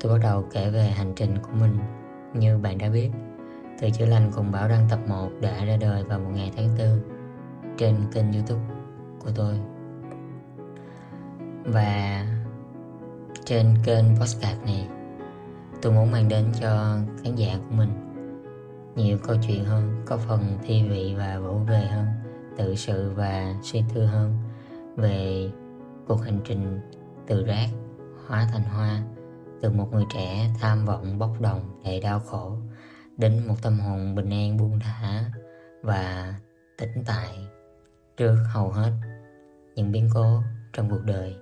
tôi bắt đầu kể về hành trình của mình như bạn đã biết. Từ chữa lành cùng Bảo Đăng tập 1 đã ra đời vào một ngày tháng 4 trên kênh youtube của tôi. Và trên kênh podcast này tôi muốn mang đến cho khán giả của mình nhiều câu chuyện hơn, có phần thi vị và vỗ về hơn, tự sự và suy tư hơn về cuộc hành trình từ rác hóa thành hoa từ một người trẻ tham vọng bốc đồng đầy đau khổ, đến một tâm hồn bình an buông thả và tĩnh tại trước hầu hết những biến cố trong cuộc đời.